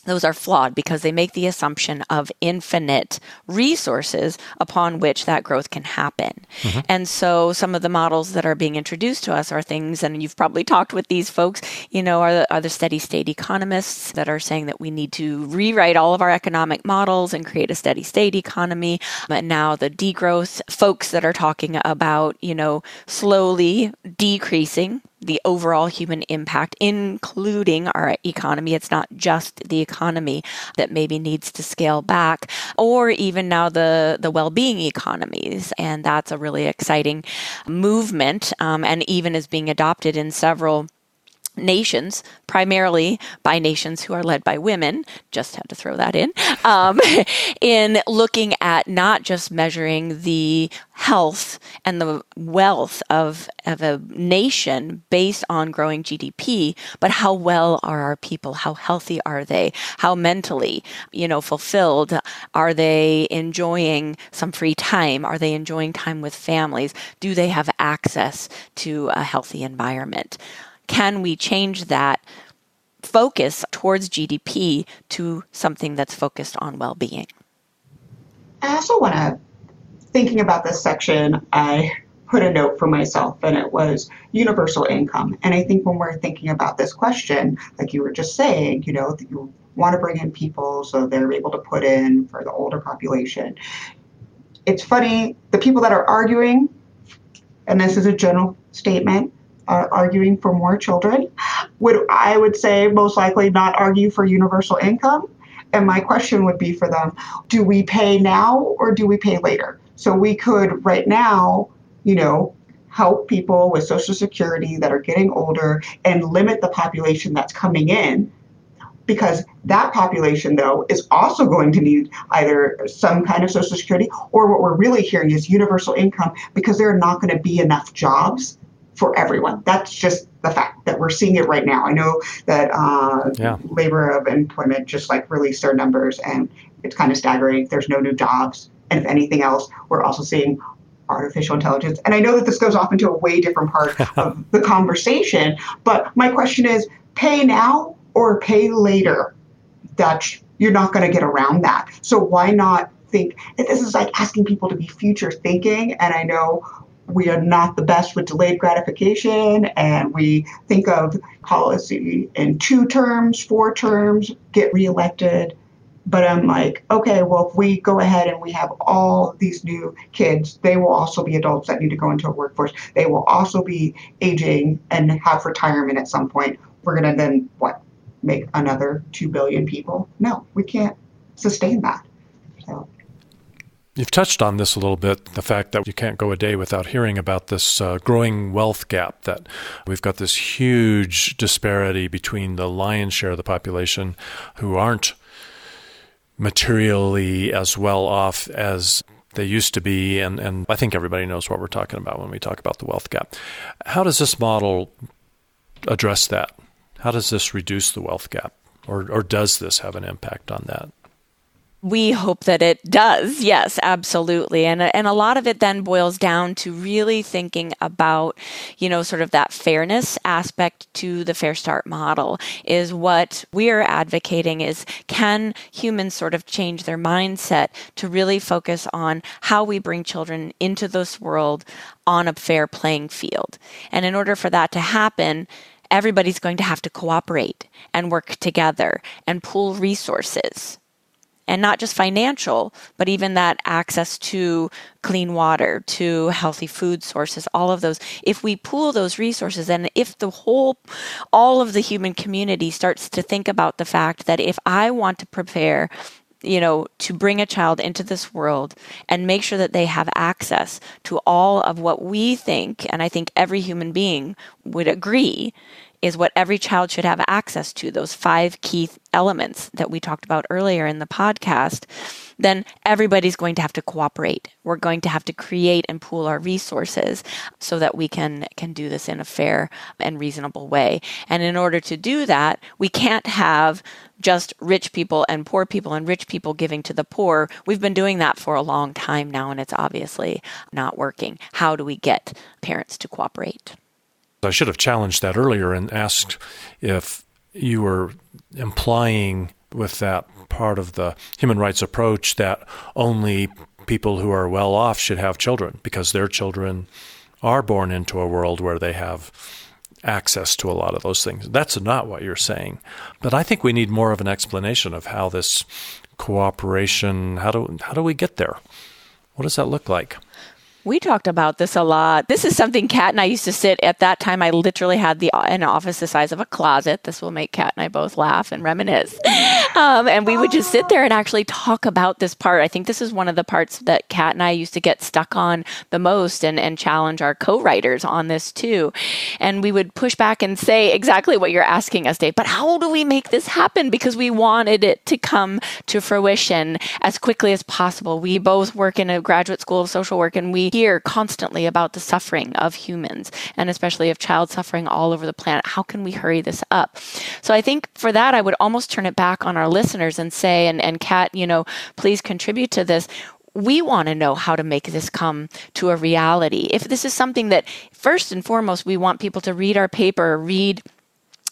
those are flawed because they make the assumption of infinite resources upon which that growth can happen. Mm-hmm. And so some of the models that are being introduced to us are things, and you've probably talked with these folks, you know, are the, are the steady state economists that are saying that we need to rewrite all of our economic models and create a steady state economy. And now the degrowth folks that are talking about, you know, slowly decreasing the overall human impact, including our economy. It's not just the economy that maybe needs to scale back, or even now the, the well being economies. And that's a really exciting movement um, and even is being adopted in several nations, primarily by nations who are led by women, just had to throw that in, um, in looking at not just measuring the health and the wealth of, of a nation based on growing GDP, but how well are our people? How healthy are they? How mentally, you know, fulfilled? Are they enjoying some free time? Are they enjoying time with families? Do they have access to a healthy environment? Can we change that focus towards GDP to something that's focused on well being? I also want to, thinking about this section, I put a note for myself and it was universal income. And I think when we're thinking about this question, like you were just saying, you know, that you want to bring in people so they're able to put in for the older population. It's funny, the people that are arguing, and this is a general statement, are arguing for more children would I would say most likely not argue for universal income. And my question would be for them, do we pay now or do we pay later? So we could right now, you know, help people with social security that are getting older and limit the population that's coming in because that population though is also going to need either some kind of social security or what we're really hearing is universal income because there are not going to be enough jobs for everyone. That's just the fact that we're seeing it right now. I know that uh, yeah. labor of employment just like released their numbers, and it's kind of staggering. There's no new jobs, and if anything else, we're also seeing artificial intelligence. And I know that this goes off into a way different part of the conversation, but my question is: pay now or pay later? That's you're not going to get around that. So why not think? This is like asking people to be future thinking. And I know we are not the best with delayed gratification and we think of policy in two terms, four terms, get reelected. But I'm like, okay, well, if we go ahead and we have all these new kids, they will also be adults that need to go into a workforce. They will also be aging and have retirement at some point. We're going to then, what, make another 2 billion people? No, we can't sustain that. You've touched on this a little bit the fact that you can't go a day without hearing about this uh, growing wealth gap, that we've got this huge disparity between the lion's share of the population who aren't materially as well off as they used to be. And, and I think everybody knows what we're talking about when we talk about the wealth gap. How does this model address that? How does this reduce the wealth gap? Or, or does this have an impact on that? We hope that it does. Yes, absolutely. And and a lot of it then boils down to really thinking about, you know, sort of that fairness aspect to the Fair Start model is what we're advocating is can humans sort of change their mindset to really focus on how we bring children into this world on a fair playing field. And in order for that to happen, everybody's going to have to cooperate and work together and pool resources and not just financial, but even that access to clean water, to healthy food sources, all of those. If we pool those resources and if the whole, all of the human community starts to think about the fact that if I want to prepare you know, to bring a child into this world and make sure that they have access to all of what we think, and I think every human being would agree is what every child should have access to, those five key elements that we talked about earlier in the podcast, then everybody's going to have to cooperate. We're going to have to create and pool our resources so that we can can do this in a fair and reasonable way. And in order to do that, we can't have just rich people and poor people and rich people giving to the poor. We've been doing that for a long time now and it's obviously not working. How do we get parents to cooperate? I should have challenged that earlier and asked if you were implying with that part of the human rights approach that only people who are well off should have children because their children are born into a world where they have access to a lot of those things. That's not what you're saying. But I think we need more of an explanation of how this cooperation, how do how do we get there? What does that look like? We talked about this a lot. This is something Cat and I used to sit at that time. I literally had the an office the size of a closet. This will make Cat and I both laugh and reminisce. Um, and we would just sit there and actually talk about this part. I think this is one of the parts that Cat and I used to get stuck on the most and, and challenge our co-writers on this too. And we would push back and say exactly what you're asking us, Dave. But how do we make this happen? Because we wanted it to come to fruition as quickly as possible. We both work in a graduate school of social work and we hear constantly about the suffering of humans and especially of child suffering all over the planet. How can we hurry this up? So I think for that, I would almost turn it back on our listeners and say, and, and Cat, you know, please contribute to this we want to know how to make this come to a reality. If this is something that, first and foremost, we want people to read our paper, read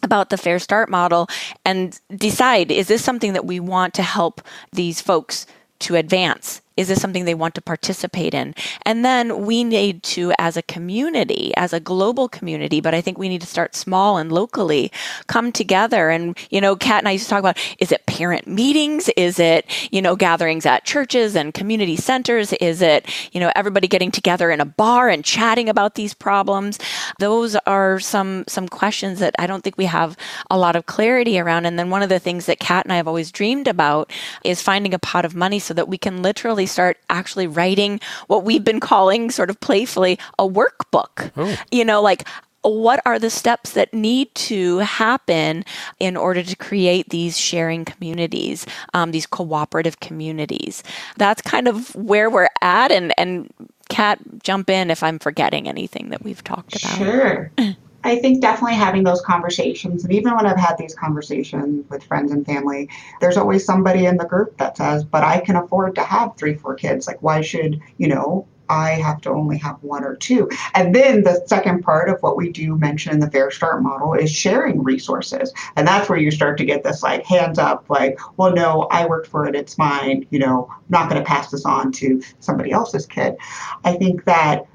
about the Fair Start model, and decide is this something that we want to help these folks to advance is this something they want to participate in? And then we need to, as a community, as a global community, but I think we need to start small and locally, come together. And, you know, Cat and I used to talk about is it parent meetings? Is it, you know, gatherings at churches and community centers? Is it, you know, everybody getting together in a bar and chatting about these problems? Those are some, some questions that I don't think we have a lot of clarity around. And then one of the things that Cat and I have always dreamed about is finding a pot of money so that we can literally start actually writing what we've been calling sort of playfully a workbook. Oh. You know, like what are the steps that need to happen in order to create these sharing communities, um, these cooperative communities? That's kind of where we're at. And, and Cat, jump in if I'm forgetting anything that we've talked about. Sure. I think definitely having those conversations, and even when I've had these conversations with friends and family, there's always somebody in the group that says, "But I can afford to have three, four kids. Like, why should you know I have to only have one or two. And then the second part of what we do mention in the Fair Start model is sharing resources. And that's where you start to get this like hands up, like, well, no, I worked for it, it's mine, you know, I'm not going to pass this on to somebody else's kid. I think that,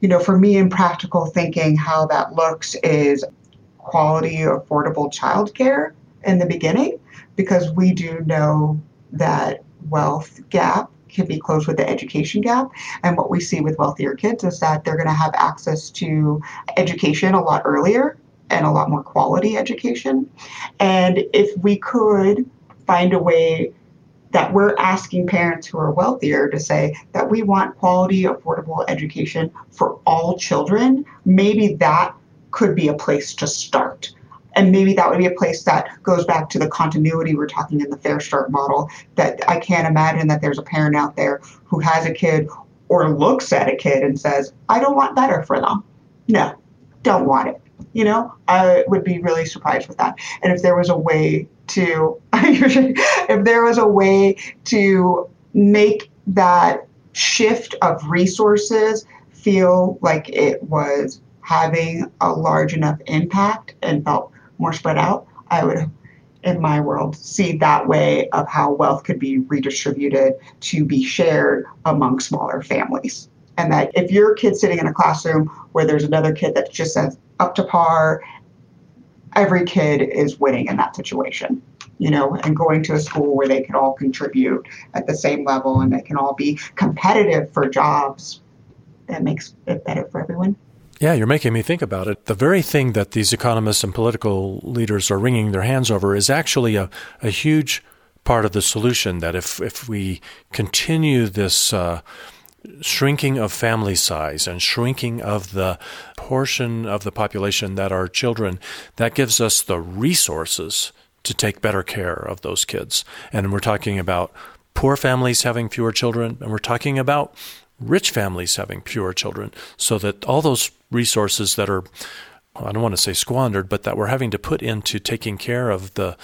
you know, for me in practical thinking, how that looks is quality, affordable childcare in the beginning, because we do know that wealth gap can be closed with the education gap. And what we see with wealthier kids is that they're going to have access to education a lot earlier and a lot more quality education. And if we could find a way that we're asking parents who are wealthier to say that we want quality, affordable education for all children, maybe that could be a place to start. And maybe that would be a place that goes back to the continuity we're talking in the Fair Start model. That I can't imagine that there's a parent out there who has a kid or looks at a kid and says, I don't want better for them. No, don't want it. You know, I would be really surprised with that. And if there was a way to, if there was a way to make that shift of resources feel like it was having a large enough impact and felt more spread out, I would, in my world, see that way of how wealth could be redistributed to be shared among smaller families. And that if your kid's sitting in a classroom where there's another kid that's just as up to par, every kid is winning in that situation you know, and going to a school where they can all contribute at the same level and they can all be competitive for jobs, that makes it better for everyone. Yeah, you're making me think about it. The very thing that these economists and political leaders are wringing their hands over is actually a, a huge part of the solution. That if, if we continue this uh, shrinking of family size and shrinking of the portion of the population that are children, that gives us the resources to take better care of those kids. And we're talking about poor families having fewer children, and we're talking about rich families having fewer children, so that all those resources that are, I don't want to say squandered, but that we're having to put into taking care of the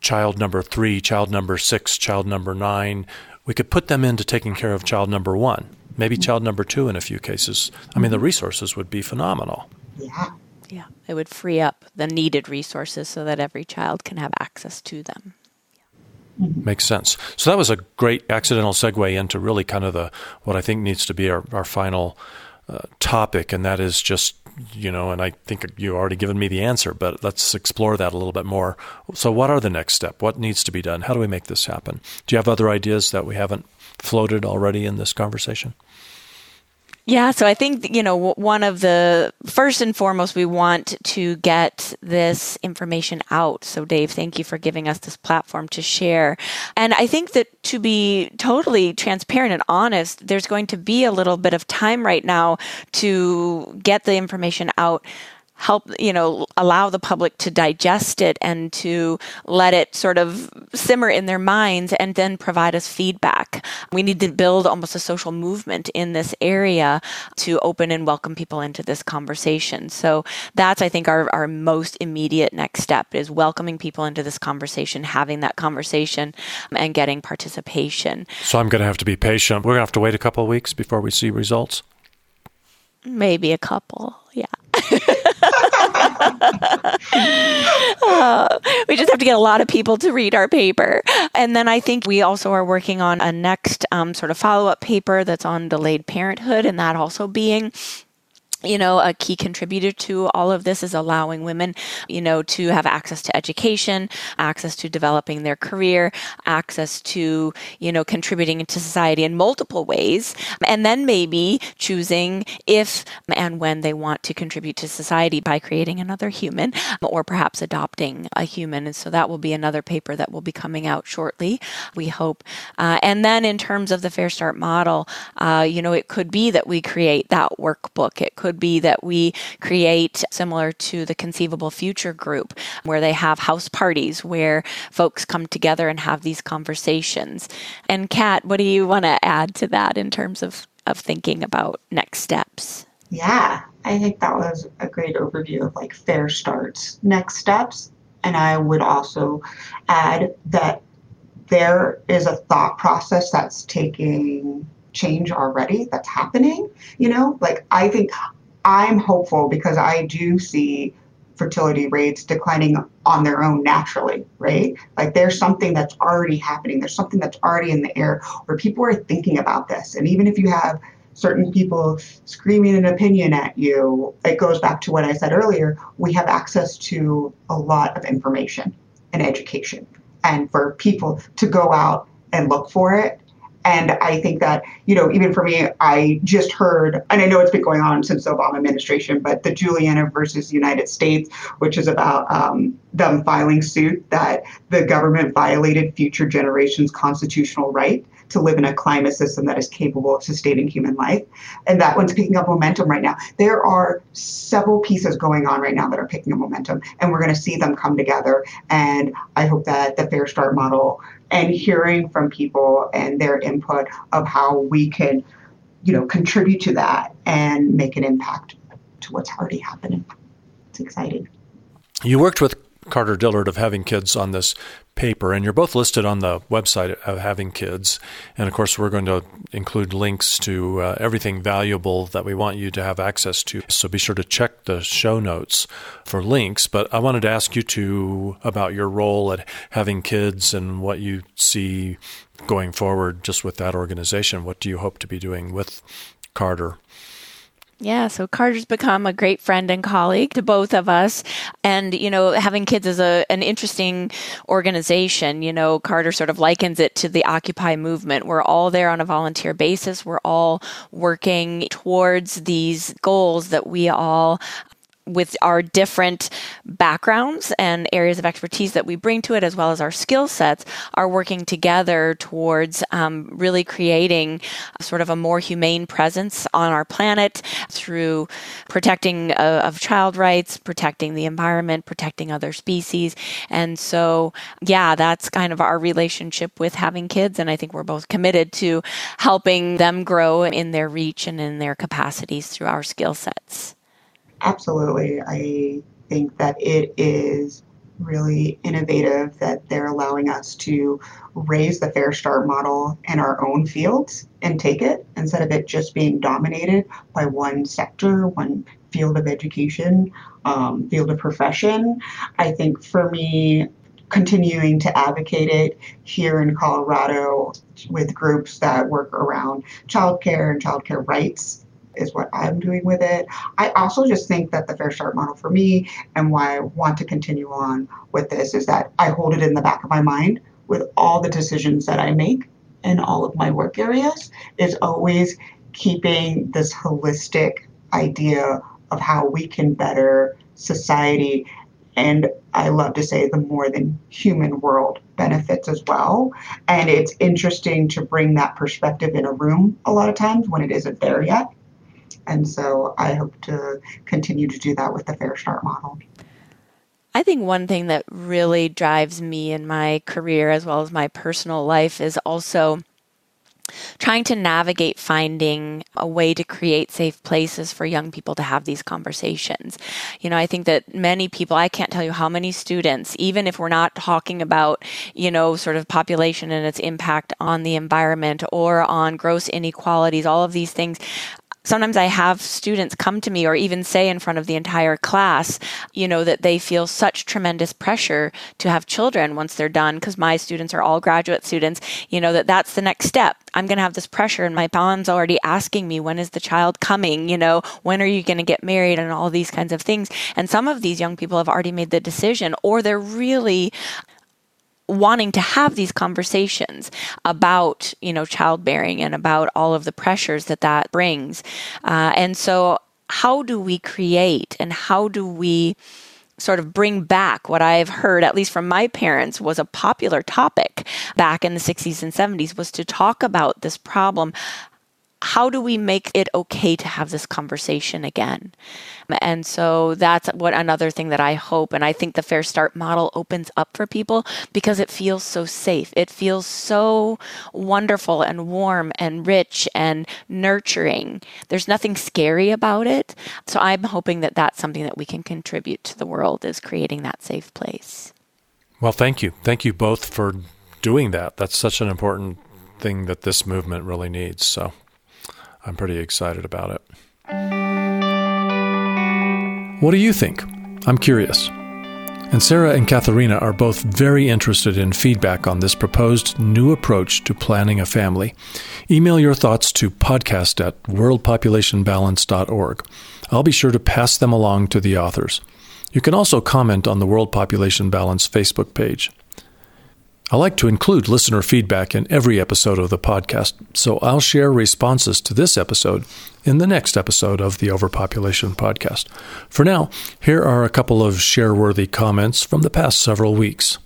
child number three, child number six, child number nine, we could put them into taking care of child number one, maybe child number two in a few cases. I mean, the resources would be phenomenal. Yeah. Yeah, it would free up the needed resources so that every child can have access to them. Mm-hmm. Makes sense. So that was a great accidental segue into really kind of the what I think needs to be our, our final topic, and that is just you know, and I think you already given me the answer, but let's explore that a little bit more. So, what are the next step? What needs to be done? How do we make this happen? Do you have other ideas that we haven't floated already in this conversation? Yeah, so I think, you know, one of the first and foremost, we want to get this information out. So, Dave, thank you for giving us this platform to share. And I think that to be totally transparent and honest, there's going to be a little bit of time right now to get the information out help you know allow the public to digest it and to let it sort of simmer in their minds and then provide us feedback. We need to build almost a social movement in this area to open and welcome people into this conversation. So that's i think our, our most immediate next step is welcoming people into this conversation having that conversation and getting participation. So i'm going to have to be patient. We're going to have to wait a couple of weeks before we see results? Maybe a couple yeah we just have to get a lot of people to read our paper. And then I think we also are working on a next um, sort of follow up paper that's on delayed parenthood, and that also being you know, a key contributor to all of this is allowing women, you know, to have access to education, access to developing their career, access to, you know, contributing to society in multiple ways, and then maybe choosing if and when they want to contribute to society by creating another human or perhaps adopting a human. And so that will be another paper that will be coming out shortly, we hope. Uh, and then in terms of the Fair Start model, uh, you know, it could be that we create that workbook. It could be that we create similar to the Conceivable Future group, where they have house parties where folks come together and have these conversations. And Cat, what do you want to add to that in terms of, of thinking about next steps? Yeah, I think that was a great overview of like fair starts, next steps. And I would also add that there is a thought process that's taking change already that's happening. You know, like I think I'm hopeful because I do see fertility rates declining on their own naturally, right? Like there's something that's already happening. There's something that's already in the air where people are thinking about this. And even if you have certain people screaming an opinion at you, it goes back to what I said earlier. We have access to a lot of information and education. And for people to go out and look for it and I think that, you know, even for me, I just heard, and I know it's been going on since the Obama administration, but the Juliana versus United States, which is about um, them filing suit that the government violated future generations' constitutional right to live in a climate system that is capable of sustaining human life. And that one's picking up momentum right now. There are several pieces going on right now that are picking up momentum, and we're going to see them come together. And I hope that the Fair Start model and hearing from people and their input of how we can, you know, contribute to that and make an impact to what's already happening. It's exciting. You worked with Carter Dillard of Having Kids on this paper, and you're both listed on the website of Having Kids. And of course, we're going to include links to uh, everything valuable that we want you to have access to. So be sure to check the show notes for links. But I wanted to ask you two about your role at Having Kids and what you see going forward just with that organization. What do you hope to be doing with Carter? Yeah, so Carter's become a great friend and colleague to both of us. And, you know, having kids is a, an interesting organization. You know, Carter sort of likens it to the Occupy movement. We're all there on a volunteer basis. We're all working towards these goals that we all with our different backgrounds and areas of expertise that we bring to it, as well as our skill sets, are working together towards um, really creating sort of a more humane presence on our planet through protecting uh, of child rights, protecting the environment, protecting other species. And so, yeah, that's kind of our relationship with having kids. And I think we're both committed to helping them grow in their reach and in their capacities through our skill sets. Absolutely. I think that it is really innovative that they're allowing us to raise the Fair Start model in our own fields and take it instead of it just being dominated by one sector, one field of education, um, field of profession. I think for me, continuing to advocate it here in Colorado with groups that work around childcare and childcare rights is what I'm doing with it. I also just think that the Fair Start model for me and why I want to continue on with this is that I hold it in the back of my mind with all the decisions that I make in all of my work areas is always keeping this holistic idea of how we can better society and I love to say the more than human world benefits as well. And it's interesting to bring that perspective in a room a lot of times when it isn't there yet. And so I hope to continue to do that with the Fair Start model. I think one thing that really drives me in my career as well as my personal life is also trying to navigate finding a way to create safe places for young people to have these conversations. You know, I think that many people, I can't tell you how many students, even if we're not talking about, you know, sort of population and its impact on the environment or on gross inequalities, all of these things, sometimes I have students come to me or even say in front of the entire class, you know, that they feel such tremendous pressure to have children once they're done because my students are all graduate students, you know, that that's the next step. I'm going to have this pressure and my mom's already asking me, when is the child coming? You know, when are you going to get married and all these kinds of things. And some of these young people have already made the decision or they're really wanting to have these conversations about you know childbearing and about all of the pressures that that brings. Uh, and so how do we create and how do we sort of bring back what I've heard, at least from my parents, was a popular topic back in the 60s and 70s, was to talk about this problem how do we make it okay to have this conversation again? And so that's what another thing that I hope. And I think the Fair Start model opens up for people because it feels so safe. It feels so wonderful and warm and rich and nurturing. There's nothing scary about it. So I'm hoping that that's something that we can contribute to the world is creating that safe place. Well, thank you. Thank you both for doing that. That's such an important thing that this movement really needs. So I'm pretty excited about it. What do you think? I'm curious. And Sarah and Catharina are both very interested in feedback on this proposed new approach to planning a family. Email your thoughts to podcast at worldpopulationbalance.org. I'll be sure to pass them along to the authors. You can also comment on the World Population Balance Facebook page. I like to include listener feedback in every episode of the podcast, so I'll share responses to this episode in the next episode of the Overpopulation podcast. For now, here are a couple of share worthy comments from the past several weeks.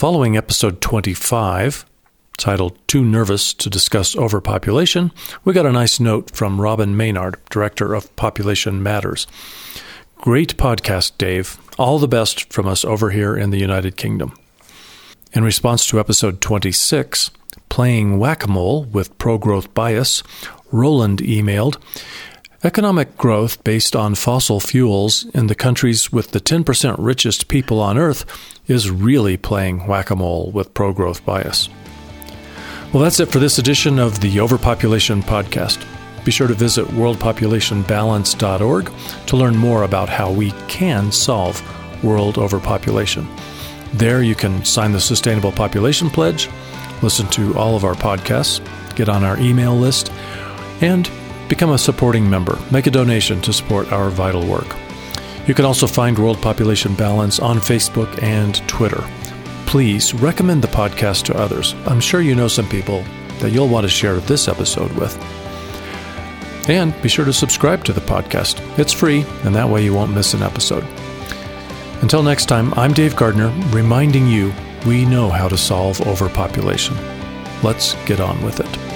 Following episode 25, titled Too Nervous to Discuss Overpopulation, we got a nice note from Robin Maynard, Director of Population Matters. Great podcast, Dave. All the best from us over here in the United Kingdom. In response to episode 26, Playing Whack a Mole with Pro Growth Bias, Roland emailed Economic growth based on fossil fuels in the countries with the 10% richest people on Earth is really playing whack a mole with pro growth bias. Well, that's it for this edition of the Overpopulation Podcast. Be sure to visit worldpopulationbalance.org to learn more about how we can solve world overpopulation. There, you can sign the Sustainable Population Pledge, listen to all of our podcasts, get on our email list, and become a supporting member. Make a donation to support our vital work. You can also find World Population Balance on Facebook and Twitter. Please recommend the podcast to others. I'm sure you know some people that you'll want to share this episode with. And be sure to subscribe to the podcast. It's free, and that way you won't miss an episode. Until next time, I'm Dave Gardner, reminding you we know how to solve overpopulation. Let's get on with it.